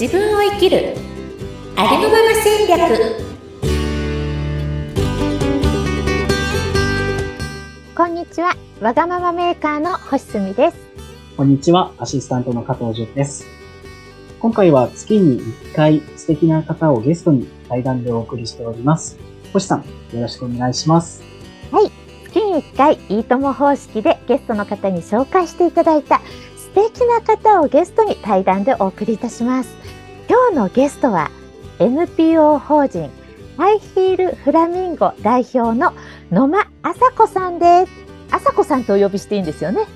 自分を生きる。ありのまま戦略。こんにちは。わがままメーカーの星澄です。こんにちは。アシスタントの加藤純です。今回は月に1回素敵な方をゲストに対談でお送りしております。星さんよろしくお願いします。はい。月に1回いいとも方式でゲストの方に紹介していただいた素敵な方をゲストに対談でお送りいたします今日のゲストは NPO 法人ハイヒールフラミンゴ代表の野間麻子さんです。麻子さんとお呼びしていいんですよね？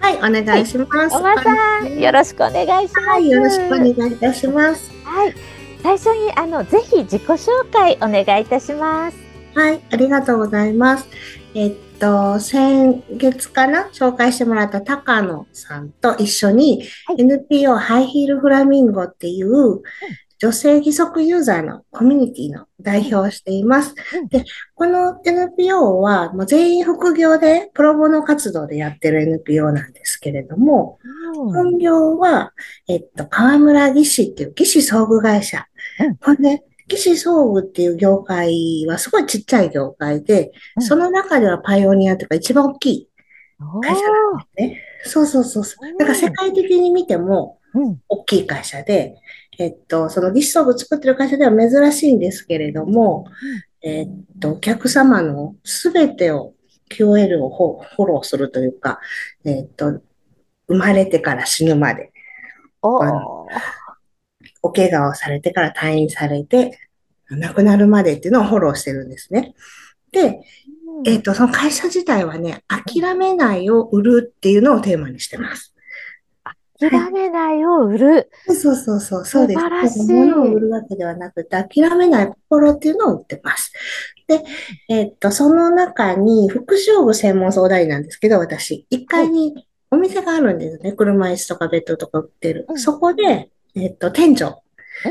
はい、お願いします。野間さんよろしくお願いします、はい、よろしくお願いいたします。はい。最初にあのぜひ自己紹介お願いいたします。はい、ありがとうございます。えっと、先月かな？紹介してもらった高野さんと一緒に、はい。NPO ハイヒールフラミンゴっていう女性義足ユーザーのコミュニティの代表をしています。うん。で、この NPO はもう全員副業でプロボノ活動でやってる NPO なんですけれども、本業は、えっと、河村義士っていう義士装具会社。うん。これね、義士装具っていう業界はすごいちっちゃい業界で、うん。その中ではパイオニアというか一番大きい会社なんですね。そうそうそうそう。うん。だから世界的に見てもうん。大きい会社で、えっと、その義士装具作ってる会社では珍しいんですけれども、えっと、お客様のすべてを QL をフォフォローするというか、えっと、生まれてから死ぬまで、お怪我をされてから退院されて、亡くなるまでっていうのをフォローしてるんですね。で、えっと、その会社自体はね、諦めないを売るっていうのをテーマにしてます。諦めないを売る。そうそうそう、そうです。素晴らしい物を売るわけではなくて、諦めない心っていうのを売ってます。で、えっと、その中に、福祉部専門相談員なんですけど、私、1階にお店があるんですね。車椅子とかベッドとか売ってるう。んそこで、えっと、店長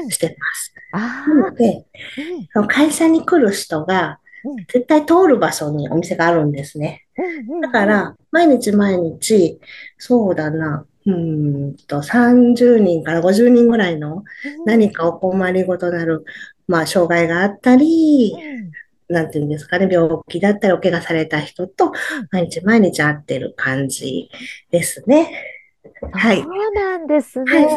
してます。あなので、ーその会社に来る人がうん、絶対通る場所にお店があるんですね。うんうんだから、毎日毎日、そうだな、うーんと、30人から50人ぐらいの何かお困りごとなる、まあ、障害があったり、なんていうんですかね、病気だったり、お怪我された人と、毎日毎日会ってる感じですね。はいそうなんですね。はい。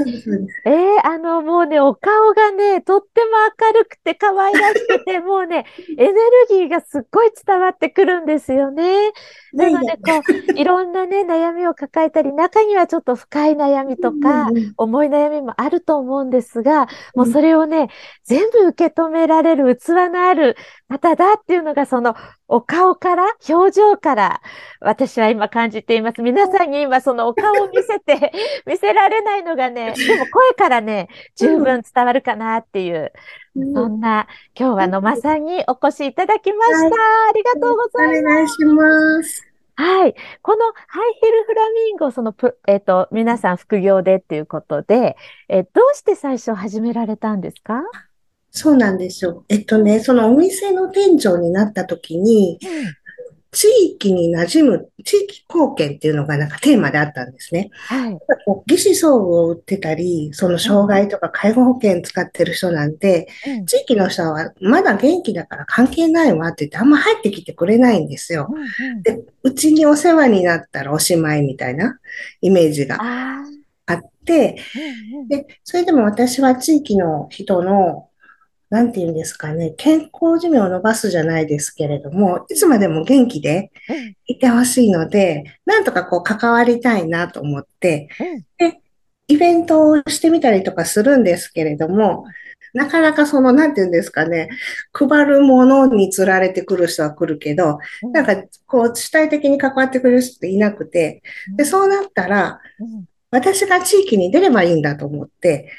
えーあの、もうね、お顔がね、とっても明るくて可愛らしくて、もうね、エネルギーがすっごい伝わってくるんですよね。なので、こう、いろんなね、悩みを抱えたり、中にはちょっと深い悩みとか、重い悩みもあると思うんですが、もうそれをね、全部受け止められる器のある方だっていうのが、そのお顔から、表情から、私は今感じています。皆さんに今そのお顔を見せて、見せられないのがね、でも声からね、十分伝わるかなっていう、うんそんな今日は野間さんにお越しいただきました。はいありがとうございます。お願いします。はい。このハイヒルフラミンゴ、そのプ、えっと、皆さん副業でっていうことで、え、どうして最初始められたんですか？そうなんですよ。えっとね、そのお店の店長になった時に、地域に馴染む、地域貢献っていうのがなんかテーマであったんですね。はい。義肢装具を売ってたり、その障害とか介護保険使ってる人なんて、うん地域の人はまだ元気だから関係ないわって言ってあんま入ってきてくれないんですよ。うんうんで、うちにお世話になったらおしまいみたいなイメージがああって、で、それでも私は地域の人の、なんていうんですかね、健康寿命を伸ばすじゃないですけれども、いつまでも元気でうんいてほしいので、なんとかこう関わりたいなと思って、うん。で、イベントをしてみたりとかするんですけれども、なかなかその、なんていうんですかね、配るものに釣られてくる人は来るけど、うん。なんかこう主体的に関わってくれる人っていなくて、で、そうなったら、うん。私が地域に出ればいいんだと思って、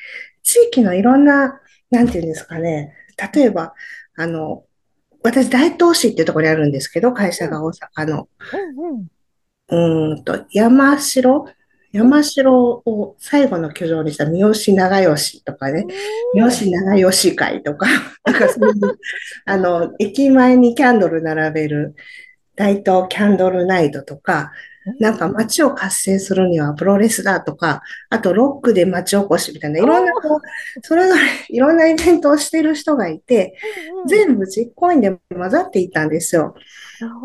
地域のいろんな、なんていうんですかね、例えば、あの、私、大東市っていうところにあるんですけど、会社が大阪の、うんうん。うーんと、山城？山城を最後の居城にした三好長吉とかね、三好長吉会とか、なんかそういう、あの、駅前にキャンドル並べる大東キャンドルナイトとか、なんか街を活性するにはプロレスだとか、あとロックで街おこしみたいな、いろんなこう、それぞれいろんなイベントをしてる人がいて、全部実行委員で混ざっていったんですよ。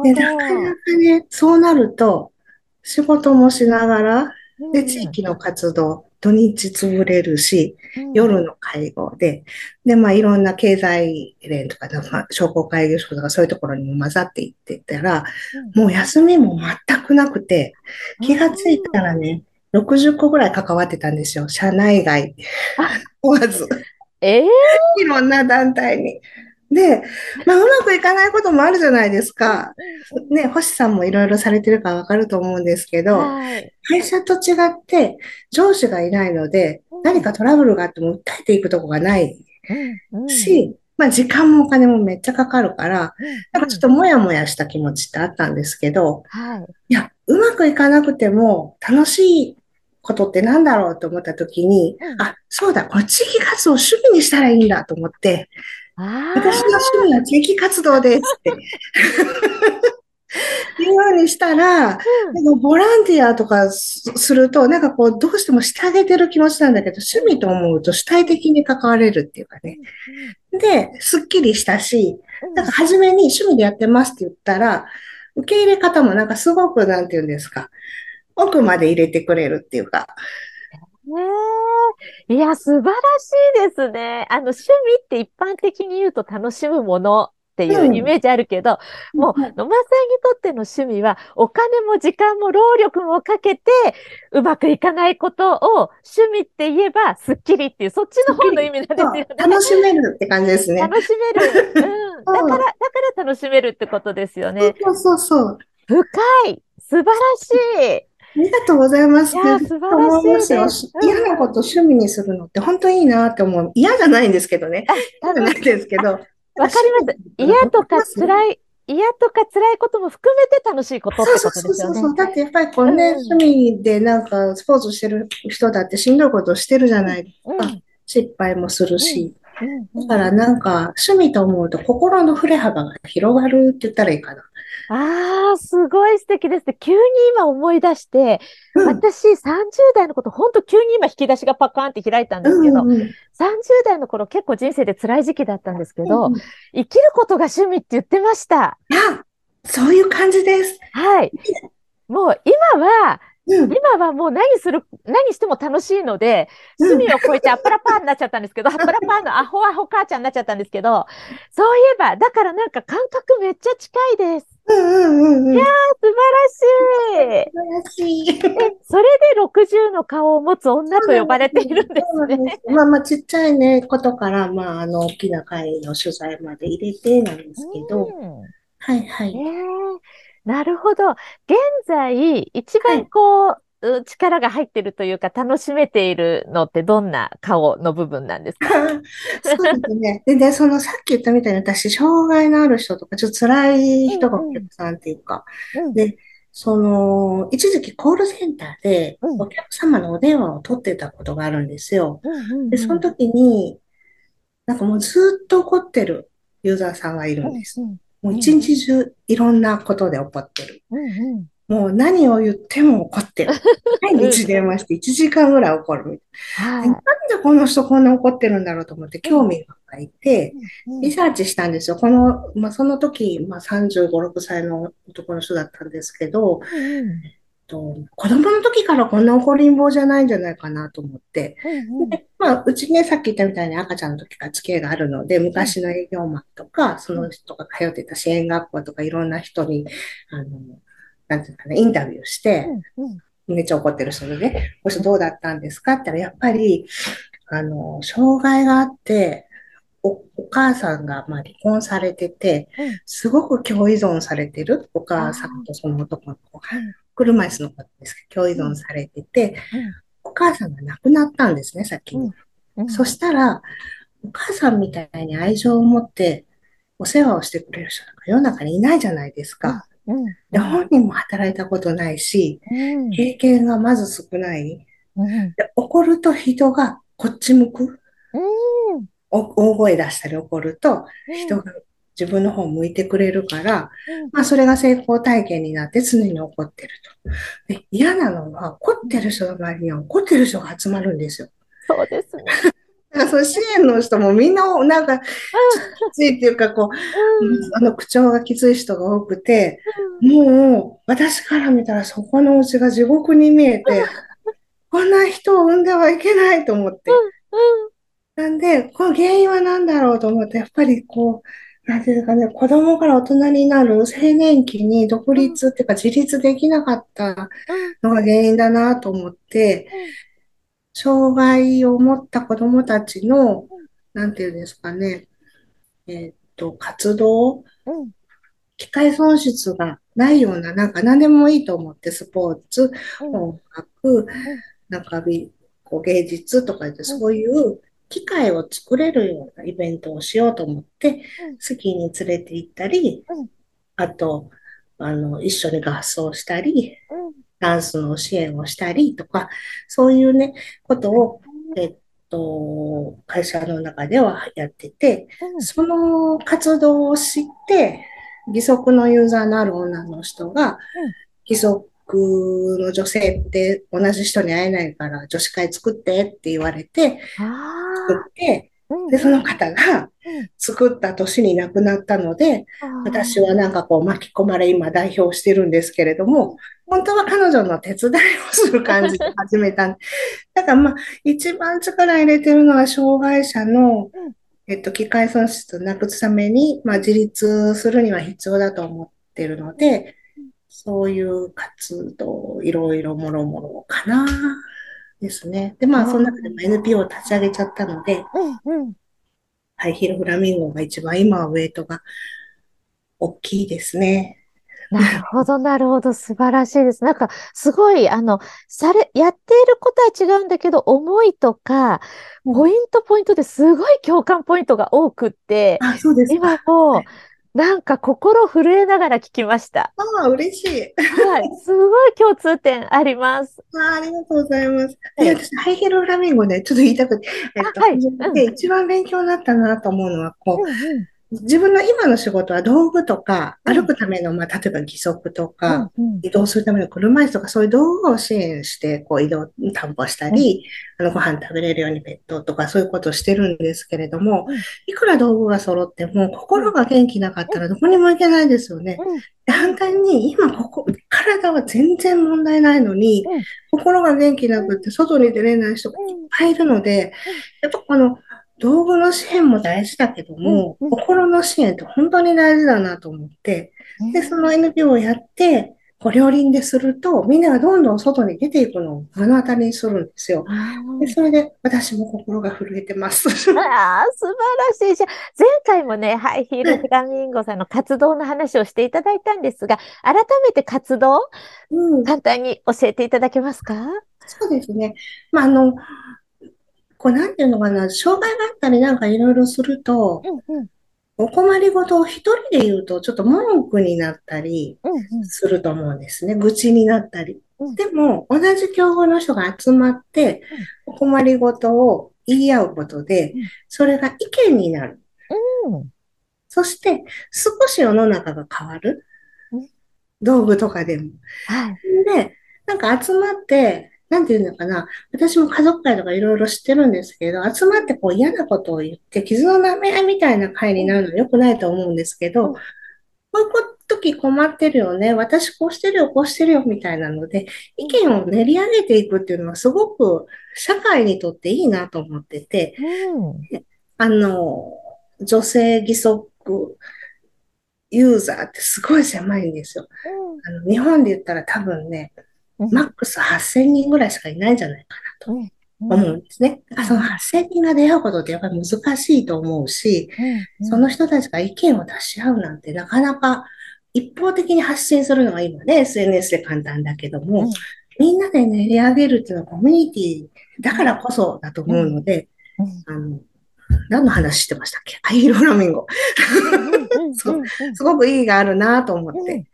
で、なかなかね、そうなると、仕事もしながら、で、地域の活動、土日潰れるし、夜の会合で、で、まあ、いろんな経済連とか、まあ、商工会議所とかそういうところにも混ざっていってたら、もう休みも全くなくて、気がついたらね、60個ぐらい関わってたんですよ。社内外。問 わず。ええいろんな団体に。で、まあ、うまくいかないこともあるじゃないですか。ね、星さんもいろいろされてるからわかると思うんですけど、はい。会社と違って上司がいないので、何かトラブルがあっても訴えていくとこがないし、まあ時間もお金もめっちゃかかるから、なんかちょっともやもやした気持ちってあったんですけど、はい。いや、うまくいかなくても楽しいことってなんだろうと思った時にうん、あ、そうだ、これ地域活動を趣味にしたらいいんだと思って、あ私の趣味は地域活動ですって。いうようにしたら、なんかボランティアとかすすると、なんかこう、どうしてもしてあげてる気持ちなんだけど、趣味と思うと主体的に関われるっていうかね。で、すっきりしたし、なんか初めに趣味でやってますって言ったら、受け入れ方もなんかすごく、なんて言うんですか、奥まで入れてくれるっていうか。いや、素晴らしいですね。あの、趣味って一般的に言うと楽しむものっていううんイメージあるけど、もう、野間さんにとっての趣味は、お金も時間も労力もかけて、うまくいかないことを趣味って言えば、スッキリっていう、そっちの方の意味なんですよね。楽しめるって感じですね。楽しめる。うん。だから、だから楽しめるってことですよね。そうそうそう。深い。素晴らしい。ありがとうございます。いや素晴らしいです思いますよ嫌なこと趣味にするのって本当いいなって思う。嫌じゃないんですけどね。嫌じゃないですけど。わわかります。嫌とか辛い、嫌とか辛いことも含めて楽しいことってことですよね。そうそうそう。だってやっぱりこうね、うん趣味でなんかスポーツしてる人だってしんどいことしてるじゃないですか。うん失敗もするし。うんだからなんか趣味と思うと心の振れ幅が広がるって言ったらいいかな。ああ、すごい素敵ですね。急に今思い出して、うん私30代のこと、本当急に今引き出しがパカーンって開いたんですけど、うんうん30代の頃結構人生で辛い時期だったんですけどうん、生きることが趣味って言ってました。あ、そういう感じです。はい。もう今は、うん。今はもう何する、何しても楽しいので、うん趣味を超えてアッパラパーになっちゃったんですけど、アッパラパーのアホアホ母ちゃんになっちゃったんですけど、そういえば、だからなんか感覚めっちゃ近いです。うんうんうんうん。素素晴らしい。晴らしい。え、それで60の顔を持つ女と呼ばれているんですね。すまあまあ、ちっちゃいね、ことから、まあ、あの、大きな会の取材まで入れてなんですけど、うんはいはい。えーなるほど。現在、一番こう、う力が入ってるというか、楽しめているのってどんな顔の部分なんですか？そうですね。で、で、そのさっき言ったみたいに私、障害のある人とか、ちょっと辛い人がお客さんっていうか、うんで、その、一時期コールセンターでうんお客様のお電話を取ってたことがあるんですよ。うんうんで、その時に、なんかもうずっと怒ってるユーザーさんがいるんです。うんもう一日中いろんなことで怒ってる。うんうんもう何を言っても怒ってる。毎日電話して1時間ぐらい怒るみたいな。はいなんでこの人こんな怒ってるんだろうと思って興味が湧いて、うんリサーチしたんですよ。この、まあ、その時、まあ、35、6歳の男の人だったんですけど、うんと子供の時からこんな怒りん坊じゃないんじゃないかなと思って、うんうん。でまあ、うちね、さっき言ったみたいに赤ちゃんの時から付き合いがあるので、昔の営業マンとか、その人が通ってた支援学校とかいろんな人に、あの、なんていうかね、インタビューして、うんうん。めっちゃ怒ってる人でね、この人どうだったんですか？って言ったら、やっぱり、あの、障害があって、お、お母さんがまあ離婚されててうん、すごく共依存されてる、お母さんとその男の子が。うん、車椅子の子ですけど、共依存されてて、お母さんが亡くなったんですね、先に。うんそしたら、お母さんみたいに愛情を持って、お世話をしてくれる人なんか世の中にいないじゃないですか。うんで、本人も働いたことないし、うん経験がまず少ない。うんで怒ると人がこっち向く。大声出したり怒ると人が自分の方を向いてくれるから、うんまあそれが成功体験になって常に怒ってると。で嫌なのは怒ってる人の周りには怒ってる人が集まるんですよ。そうですね。だからその支援の人もみんななんか、きついっていうかこう、うんあの口調がきつい人が多くて、もう私から見たらそこのうちが地獄に見えて、こんな人を産んではいけないと思って。なんで、この原因は何だろうと思って、やっぱりこう、なんていうかね、子供から大人になる青年期に独立っていうか自立できなかったのが原因だなと思って、障害を持った子供たちの、なんていうんですかね、えーっと、活動、うん。機械損失がないような、なんか何でもいいと思って、スポーツ、うん。音楽、なん。か美、こう芸術とか言って、そういう機会を作れるようなイベントをしようと思ってうん、スキーに連れて行ったりうん、あと、あの、一緒に合奏したり、うん。ダンスの支援をしたりとか、そういうね、ことを、えっと、会社の中ではやってて、うん。その活動を知って、義足のユーザーのある女の人が、義足の女性って同じ人に会えないから女子会作ってって言われて、あ作って、で、その方がうん。作った年に亡くなったので、私はなんかこう巻き込まれ今代表してるんですけれども、本当は彼女の手伝いをする感じで始めた。だからまあ、一番力入れてるのは障害者のうん、えっと、機械損失をなくすために、まあ自立するには必要だと思ってるので、そういう活動、いろいろもろもろかな、ですね。で、まあ、その中でも NPO を立ち上げちゃったので、うんうん。ハイヒールフラミンゴが一番今はウェイトが大きいですね。なるほど、なるほど。素晴らしいです。なんか、すごい、あの、され、やっていることは違うんだけど、思いとか、ポイントポイントですごい共感ポイントが多くって、あ、そうですか。今も、なんか心震えながら聞きました。ああ、嬉しい。はい。すごい共通点あります。あありがとうございます。はいで、私、ハイヒールフラミンゴね、ちょっと言いたくて、えっと、あはいうんで、一番勉強になったなと思うのは、こうんうんう、自分の今の仕事は道具とか、うん。歩くための、まあ、例えば義足とか、移動するための車椅子とか、そういう道具を支援して、こう、移動、担保したり、あの、ご飯食べれるようにペットとか、そういうことをしてるんですけれどもうん、いくら道具が揃っても、心が元気なかったらどこにも行けないですよね。反対に、今ここ、体は全然問題ないのにうん、心が元気なくって外に出れない人がいっぱいいるので、やっぱこの道具の支援も大事だけどもうんうん、心の支援って本当に大事だなと思って、で、その NPO をやって、こう両輪ですると、みんながどんどん外に出ていくのを目の当たりにするんですよ。で、それで私も心が震えてます。ああ、素晴らしい。じゃあ、前回もね、ハイヒールフラミンゴさんの活動の話をしていただいたんですが、改めて活動、うん、簡単に教えていただけますか？そうですね。まあ、あの、こう、なんていうのかな、障害があったりなんかいろいろすると、うんうん。お困りごとを一人で言うと、ちょっと文句になったりうんうん。すると思うんですね。愚痴になったりうん。でも、同じ境遇の人が集まって、お困りごとを言い合うことでうん、それが意見になる。うんそして、少し世の中が変わるうん。道具とかでも。はい。で、なんか集まって、なんていうのかな、私も家族会とかいろいろ知ってるんですけど、集まってこう嫌なことを言って、傷の舐め合いみたいな会になるのは良くないと思うんですけうんど、こういう時困ってるよね、私こうしてるよ、こうしてるよ、みたいなので、意見を練り上げていくっていうのはすごく社会にとっていいなと思ってて、うん。あの、女性義足ユーザーってすごい狭いんですよ。あの日本で言ったら多分ね、うんマックス8000人ぐらいしかいないんじゃないかなとうん。思うんですね。だからその8000人が出会うことってやっぱり難しいと思うし、うん。その人たちが意見を出し合うなんてなかなか一方的に発信するのが今ね、SNS で簡単だけども、うん。みんなで練り上げるっていうのはコミュニティだからこそだと思うので、うん。あの、何の話してましたっけ？アイロフラミンゴ。すごく意義があるなと思って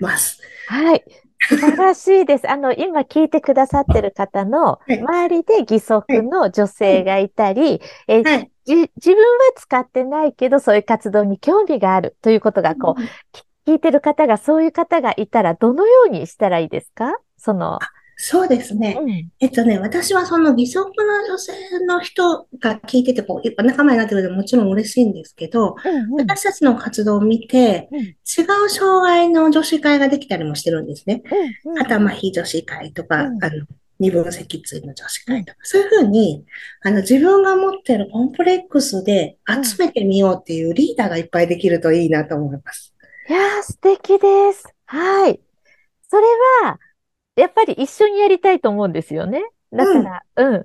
ます。はい。素晴らしいです。あの、今聞いてくださってる方のはい周りで義足の女性がいたり、えーはい。じ自分は使ってないけど、そういう活動に興味があるということが、こう、き聞いてる方が、そういう方がいたら、どのようにしたらいいですか？その、そうですね。うん。えっとね、私はその義足の女性の人が聞いてて、こう、お仲間になってくれてもちろん嬉しいんですけど、うんうん私たちの活動を見て、うん違う障害の女子会ができたりもしてるんですね。うんうん肩麻痺女子会とか、うんあの、二分脊椎の女子会とか、そういうふうに、あの、自分が持ってるコンプレックスで集めてみようっていうリーダーがいっぱいできるといいなと思います。いやー、素敵です。はい。それは、やっぱり一緒にやりたいと思うんですよね。だから、うん、う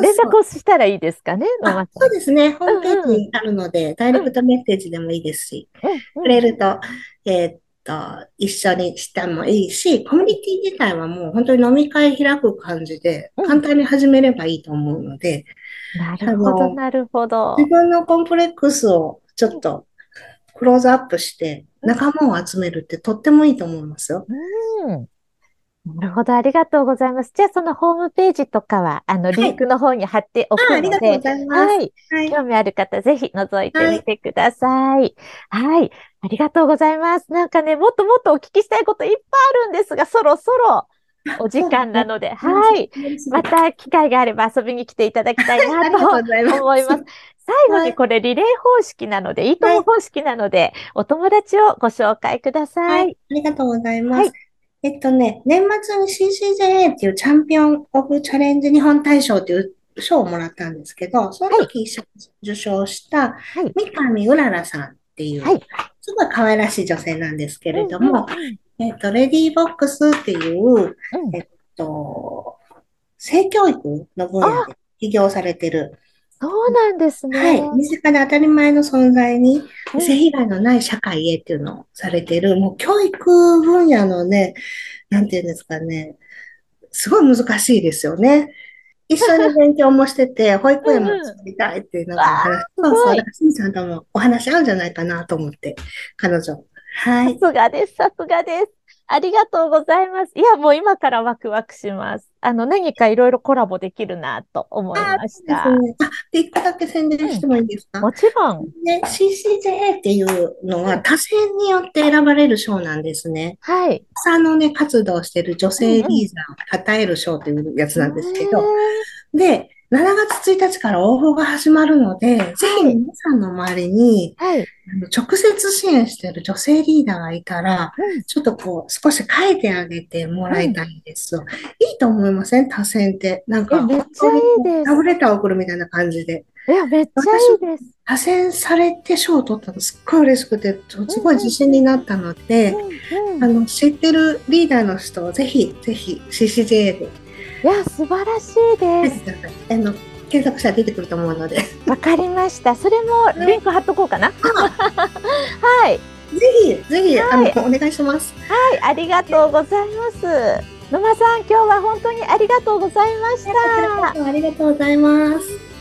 連絡をしたらいいですかね、野あ。そうんですね。ホームページにあるので、ダイレクトメッセージでもいいですし、うんくれると、えーっと、一緒にしてもいいし、コミュニティ自体はもう本当に飲み会開く感じで、うん簡単に始めればいいと思うので、なるほど、なるほど。自分のコンプレックスをちょっとクローズアップして仲間を集めるってとってもいいと思いますよ。うん。なるほど、ありがとうございます。じゃあ、そのホームページとかは、あの、リンクの方に貼っておくあありので、がとうございます。はい。はい。興味ある方、ぜひ覗いてみてください。はい。ありがとうございます。なんかね、もっともっとお聞きしたいこといっぱいあるんですが、そろそろお時間なので、はい。また機会があれば遊びに来ていただきたいなと。思います。最後にこれリレー方式なので、いいとも方式なので、お友達をご紹介くださ。はいい。ありがとうございます。はいえっとね、年末に CCJA っていうチャンピオン・オブ・チャレンジ日本大賞っていう賞をもらったんですけど、その時受賞したはい。三上うららさんっていう、はい。すごい可愛らしい女性なんですけれども、えっと、レディーボックスっていう、うん。えっと、性教育の分野で起業されてる、そうなんですね。はい、身近で当たり前の存在に、うん性被害のない社会へっていうのをされてる、もう教育分野のね、なんていうんですかね、すごい難しいですよね。一緒に勉強もしてて、保育園も作りたいっていうなんか話、わそうそう、しんさんともお話合うんじゃないかなと思って、彼女。はい。さすがです、さすがです。ありがとうございます。いや、もう今からワクワクします。あの、何かいろいろコラボできるなと思いあました。ですね。あ、で、一個だけ宣伝してもいいですか？もちろん。ね、CCJA っていうのは多選によって選ばれる賞なんですね。はい。草のね、活動をしている女性リーダーを称える賞というやつなんですけど、で、7月1日から応募が始まるので、ぜひ皆さんの周りに、はい。あの直接支援している女性リーダーがいたら、うんちょっとこう、少し書いてあげてもらいたいんですよ。いいと思いません？多選って。なんか、えめっちゃいいですラブレターを送るみたいな感じで。いや、めっちゃいいです。多選されて賞を取ったのすっごい嬉しくて、すごい自信になったので、あの、知ってるリーダーの人をぜひ、ぜひ CCJA でいや、素晴らしいです。検索したら出てくると思うので、ぜわかりました。それもリンク貼っとこうかな。はい。ひ、ぜひ、あの、お願いします。はい、ありがとうございます。野間さん、今日は本当にありがとうございました。ありがとうございます。